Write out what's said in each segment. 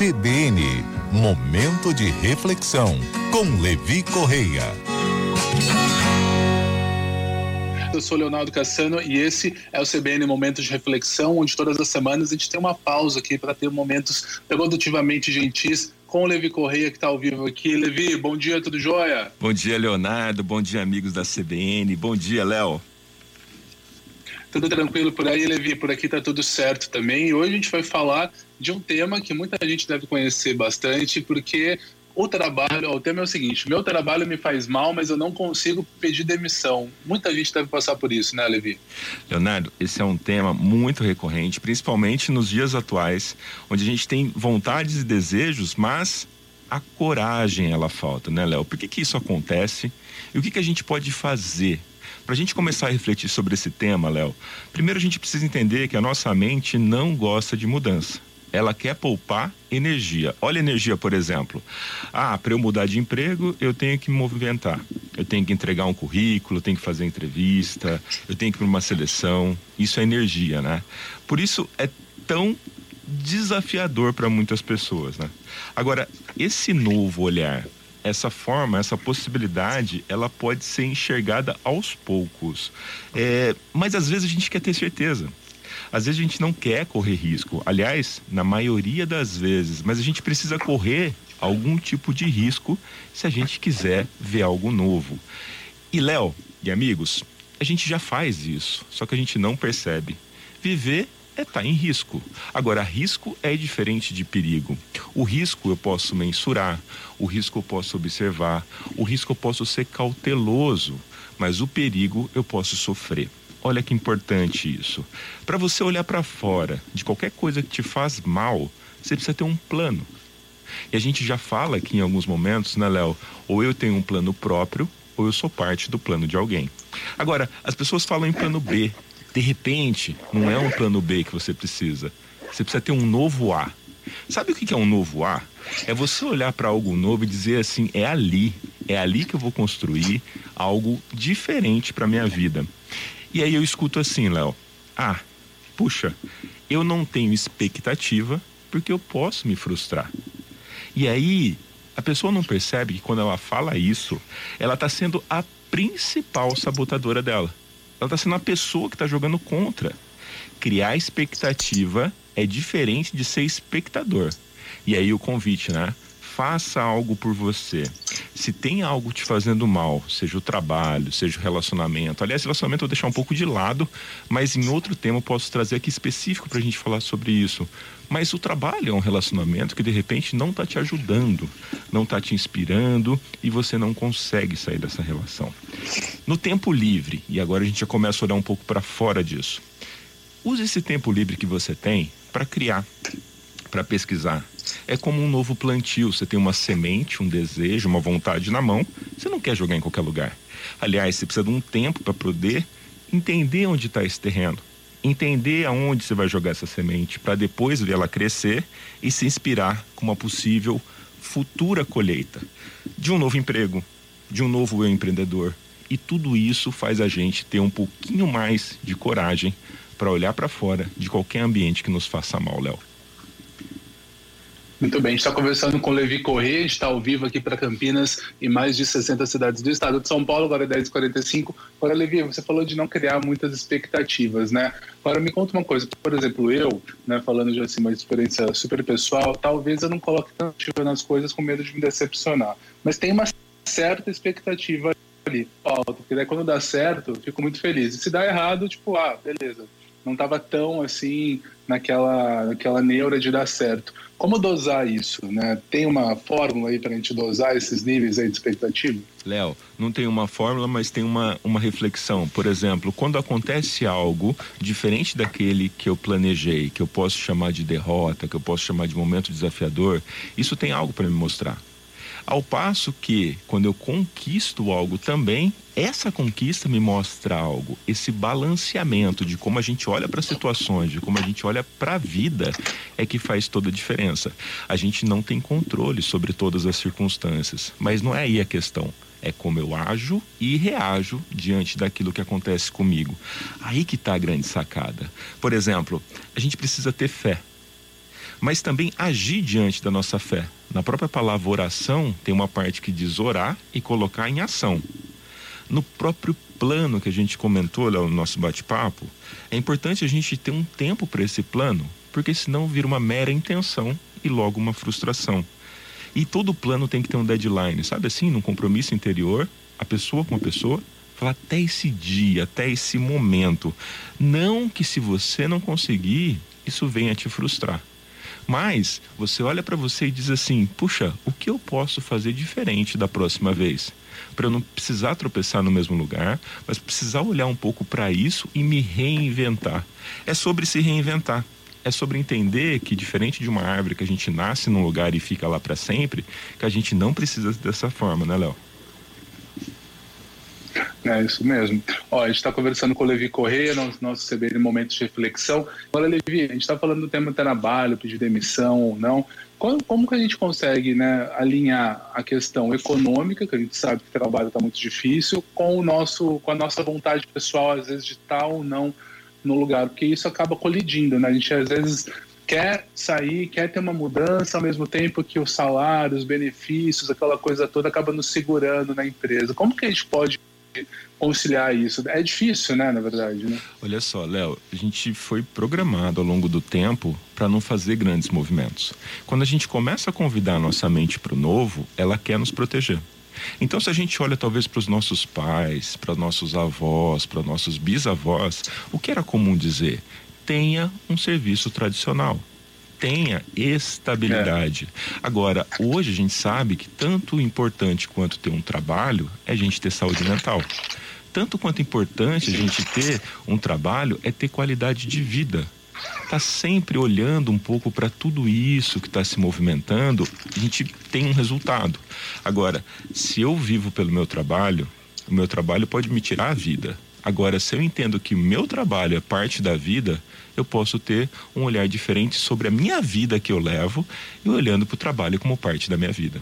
CBN Momento de Reflexão com Levi Correia. Eu sou Leonardo Cassano e esse é o CBN Momento de Reflexão, onde todas as semanas a gente tem uma pausa aqui para ter momentos produtivamente gentis com o Levi Correia, que está ao vivo aqui. Levi, bom dia, tudo jóia? Bom dia, Leonardo. Bom dia, amigos da CBN. Bom dia, Léo. Tudo tranquilo por aí, Levi? Por aqui tá tudo certo também. E hoje a gente vai falar de um tema que muita gente deve conhecer bastante, porque o trabalho, o tema é o seguinte: meu trabalho me faz mal, mas eu não consigo pedir demissão. Muita gente deve passar por isso, né, Levi? Leonardo, esse é um tema muito recorrente, principalmente nos dias atuais, onde a gente tem vontades e desejos, mas a coragem ela falta, né, Léo? Por que, que isso acontece? E o que, que a gente pode fazer para a gente começar a refletir sobre esse tema, Léo, primeiro a gente precisa entender que a nossa mente não gosta de mudança. Ela quer poupar energia. Olha energia, por exemplo. Ah, para eu mudar de emprego, eu tenho que me movimentar. Eu tenho que entregar um currículo, eu tenho que fazer entrevista, eu tenho que ir para uma seleção. Isso é energia, né? Por isso é tão desafiador para muitas pessoas, né? Agora, esse novo olhar essa forma, essa possibilidade, ela pode ser enxergada aos poucos. É, mas às vezes a gente quer ter certeza. Às vezes a gente não quer correr risco. Aliás, na maioria das vezes, mas a gente precisa correr algum tipo de risco se a gente quiser ver algo novo. E Léo e amigos, a gente já faz isso, só que a gente não percebe. Viver é estar tá em risco. Agora, risco é diferente de perigo. O risco eu posso mensurar, o risco eu posso observar, o risco eu posso ser cauteloso, mas o perigo eu posso sofrer. Olha que importante isso. Para você olhar para fora de qualquer coisa que te faz mal, você precisa ter um plano. E a gente já fala aqui em alguns momentos, né, Léo? Ou eu tenho um plano próprio, ou eu sou parte do plano de alguém. Agora, as pessoas falam em plano B, de repente, não é um plano B que você precisa. Você precisa ter um novo A. Sabe o que é um novo A? É você olhar para algo novo e dizer assim: é ali, é ali que eu vou construir algo diferente para minha vida. E aí eu escuto assim, Léo: ah, puxa, eu não tenho expectativa porque eu posso me frustrar. E aí a pessoa não percebe que quando ela fala isso, ela está sendo a principal sabotadora dela. Ela está sendo a pessoa que está jogando contra. Criar expectativa é diferente de ser espectador. E aí o convite, né? Faça algo por você. Se tem algo te fazendo mal, seja o trabalho, seja o relacionamento. Aliás, relacionamento eu vou deixar um pouco de lado, mas em outro tema eu posso trazer aqui específico para a gente falar sobre isso. Mas o trabalho é um relacionamento que de repente não está te ajudando, não está te inspirando e você não consegue sair dessa relação. No tempo livre, e agora a gente já começa a olhar um pouco para fora disso. Use esse tempo livre que você tem para criar, para pesquisar. É como um novo plantio. Você tem uma semente, um desejo, uma vontade na mão. Você não quer jogar em qualquer lugar. Aliás, você precisa de um tempo para poder entender onde está esse terreno, entender aonde você vai jogar essa semente, para depois ver ela crescer e se inspirar com uma possível futura colheita de um novo emprego, de um novo empreendedor. E tudo isso faz a gente ter um pouquinho mais de coragem para olhar para fora de qualquer ambiente que nos faça mal, Léo. Muito bem, a gente está conversando com o Levi Corrêa, está ao vivo aqui para Campinas e mais de 60 cidades do estado de São Paulo, agora é 10h45. Agora, Levi, você falou de não criar muitas expectativas, né? Agora, me conta uma coisa, por exemplo, eu, né, falando de assim, uma experiência super pessoal, talvez eu não coloque tanto nas coisas com medo de me decepcionar, mas tem uma certa expectativa ali, alto, porque daí quando dá certo, fico muito feliz. E se dá errado, tipo, ah, beleza, não estava tão assim naquela, naquela neura de dar certo. Como dosar isso? Né? Tem uma fórmula aí para a gente dosar esses níveis aí de expectativa? Léo, não tem uma fórmula, mas tem uma, uma reflexão. Por exemplo, quando acontece algo diferente daquele que eu planejei, que eu posso chamar de derrota, que eu posso chamar de momento desafiador, isso tem algo para me mostrar. Ao passo que, quando eu conquisto algo também, essa conquista me mostra algo. Esse balanceamento de como a gente olha para situações, de como a gente olha para a vida, é que faz toda a diferença. A gente não tem controle sobre todas as circunstâncias, mas não é aí a questão é como eu ajo e reajo diante daquilo que acontece comigo. Aí que está a grande sacada. Por exemplo, a gente precisa ter fé mas também agir diante da nossa fé. Na própria palavra oração, tem uma parte que diz orar e colocar em ação. No próprio plano que a gente comentou lá no nosso bate-papo, é importante a gente ter um tempo para esse plano, porque senão vira uma mera intenção e logo uma frustração. E todo plano tem que ter um deadline, sabe assim, num compromisso interior, a pessoa com a pessoa, falar até esse dia, até esse momento. Não que se você não conseguir, isso venha te frustrar. Mas você olha para você e diz assim: puxa, o que eu posso fazer diferente da próxima vez? Para eu não precisar tropeçar no mesmo lugar, mas precisar olhar um pouco para isso e me reinventar. É sobre se reinventar. É sobre entender que, diferente de uma árvore que a gente nasce num lugar e fica lá para sempre, que a gente não precisa dessa forma, né, Léo? É isso mesmo. Ó, a gente está conversando com o Levi Correia, nosso, nosso CBN Momentos de Reflexão. Agora, Levi, a gente está falando do tema trabalho, pedir demissão ou não. Como, como que a gente consegue né, alinhar a questão econômica, que a gente sabe que o trabalho está muito difícil, com, o nosso, com a nossa vontade pessoal, às vezes, de estar ou não no lugar? Porque isso acaba colidindo, né? A gente, às vezes, quer sair, quer ter uma mudança, ao mesmo tempo que o salário, os benefícios, aquela coisa toda acaba nos segurando na empresa. Como que a gente pode conciliar isso. É difícil, né, na verdade. Né? Olha só, Léo, a gente foi programado ao longo do tempo para não fazer grandes movimentos. Quando a gente começa a convidar a nossa mente para o novo, ela quer nos proteger. Então, se a gente olha talvez para os nossos pais, para nossos avós, para nossos bisavós, o que era comum dizer? Tenha um serviço tradicional tenha estabilidade. É. Agora, hoje a gente sabe que tanto importante quanto ter um trabalho é a gente ter saúde mental. Tanto quanto importante a gente ter um trabalho é ter qualidade de vida. Tá sempre olhando um pouco para tudo isso que está se movimentando, a gente tem um resultado. Agora, se eu vivo pelo meu trabalho, o meu trabalho pode me tirar a vida. Agora, se eu entendo que meu trabalho é parte da vida, eu posso ter um olhar diferente sobre a minha vida que eu levo e olhando para o trabalho como parte da minha vida.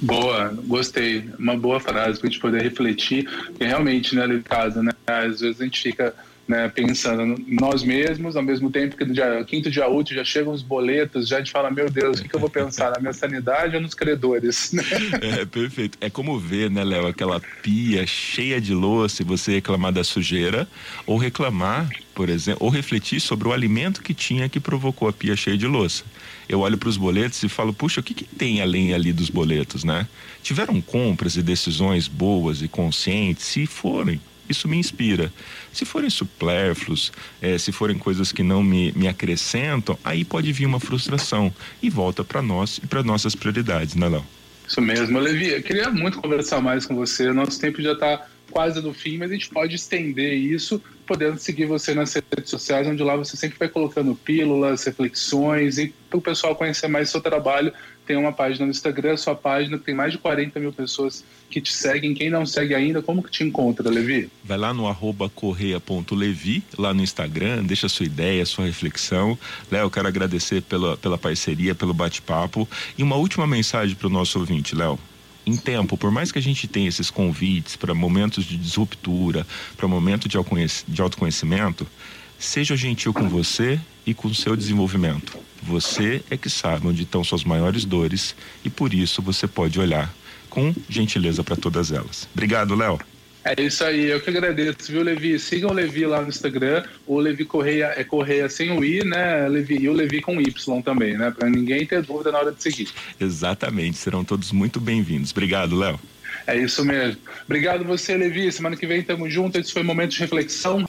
Boa, gostei. Uma boa frase para a gente poder refletir. Porque realmente, né, casa, né? Às vezes a gente fica né, pensando nós mesmos, ao mesmo tempo que no dia, quinto dia útil já chegam os boletos, já a gente fala, meu Deus, o que, que eu vou pensar, na minha sanidade ou nos credores? É, perfeito. É como ver, né, Léo, aquela pia cheia de louça e você reclamar da sujeira, ou reclamar, por exemplo, ou refletir sobre o alimento que tinha que provocou a pia cheia de louça. Eu olho para os boletos e falo, puxa, o que, que tem além ali dos boletos, né? Tiveram compras e decisões boas e conscientes? Se forem, isso me inspira. Se forem supérfluos, é, se forem coisas que não me, me acrescentam, aí pode vir uma frustração e volta para nós e para nossas prioridades, né, Léo? Isso mesmo, Levi. Eu queria muito conversar mais com você. Nosso tempo já está quase no fim, mas a gente pode estender isso, podendo seguir você nas redes sociais, onde lá você sempre vai colocando pílulas, reflexões e para o pessoal conhecer mais seu trabalho tem uma página no Instagram, sua página tem mais de 40 mil pessoas que te seguem. Quem não segue ainda, como que te encontra, Levi? Vai lá no arroba correia.levi, lá no Instagram, deixa sua ideia, sua reflexão. Léo, quero agradecer pela, pela parceria, pelo bate-papo. E uma última mensagem para o nosso ouvinte, Léo em tempo, por mais que a gente tenha esses convites para momentos de disruptura, para momento de autoconhecimento, seja gentil com você e com o seu desenvolvimento. Você é que sabe onde estão suas maiores dores e por isso você pode olhar com gentileza para todas elas. Obrigado, Léo. É isso aí, eu que agradeço, viu, Levi? Sigam o Levi lá no Instagram. O Levi Correia é Correia sem o I, né, Levi? E o Levi com Y também, né? Para ninguém ter dúvida na hora de seguir. Exatamente, serão todos muito bem-vindos. Obrigado, Léo. É isso mesmo. Obrigado você, Levi. Semana que vem tamo junto. Esse foi um momento de reflexão.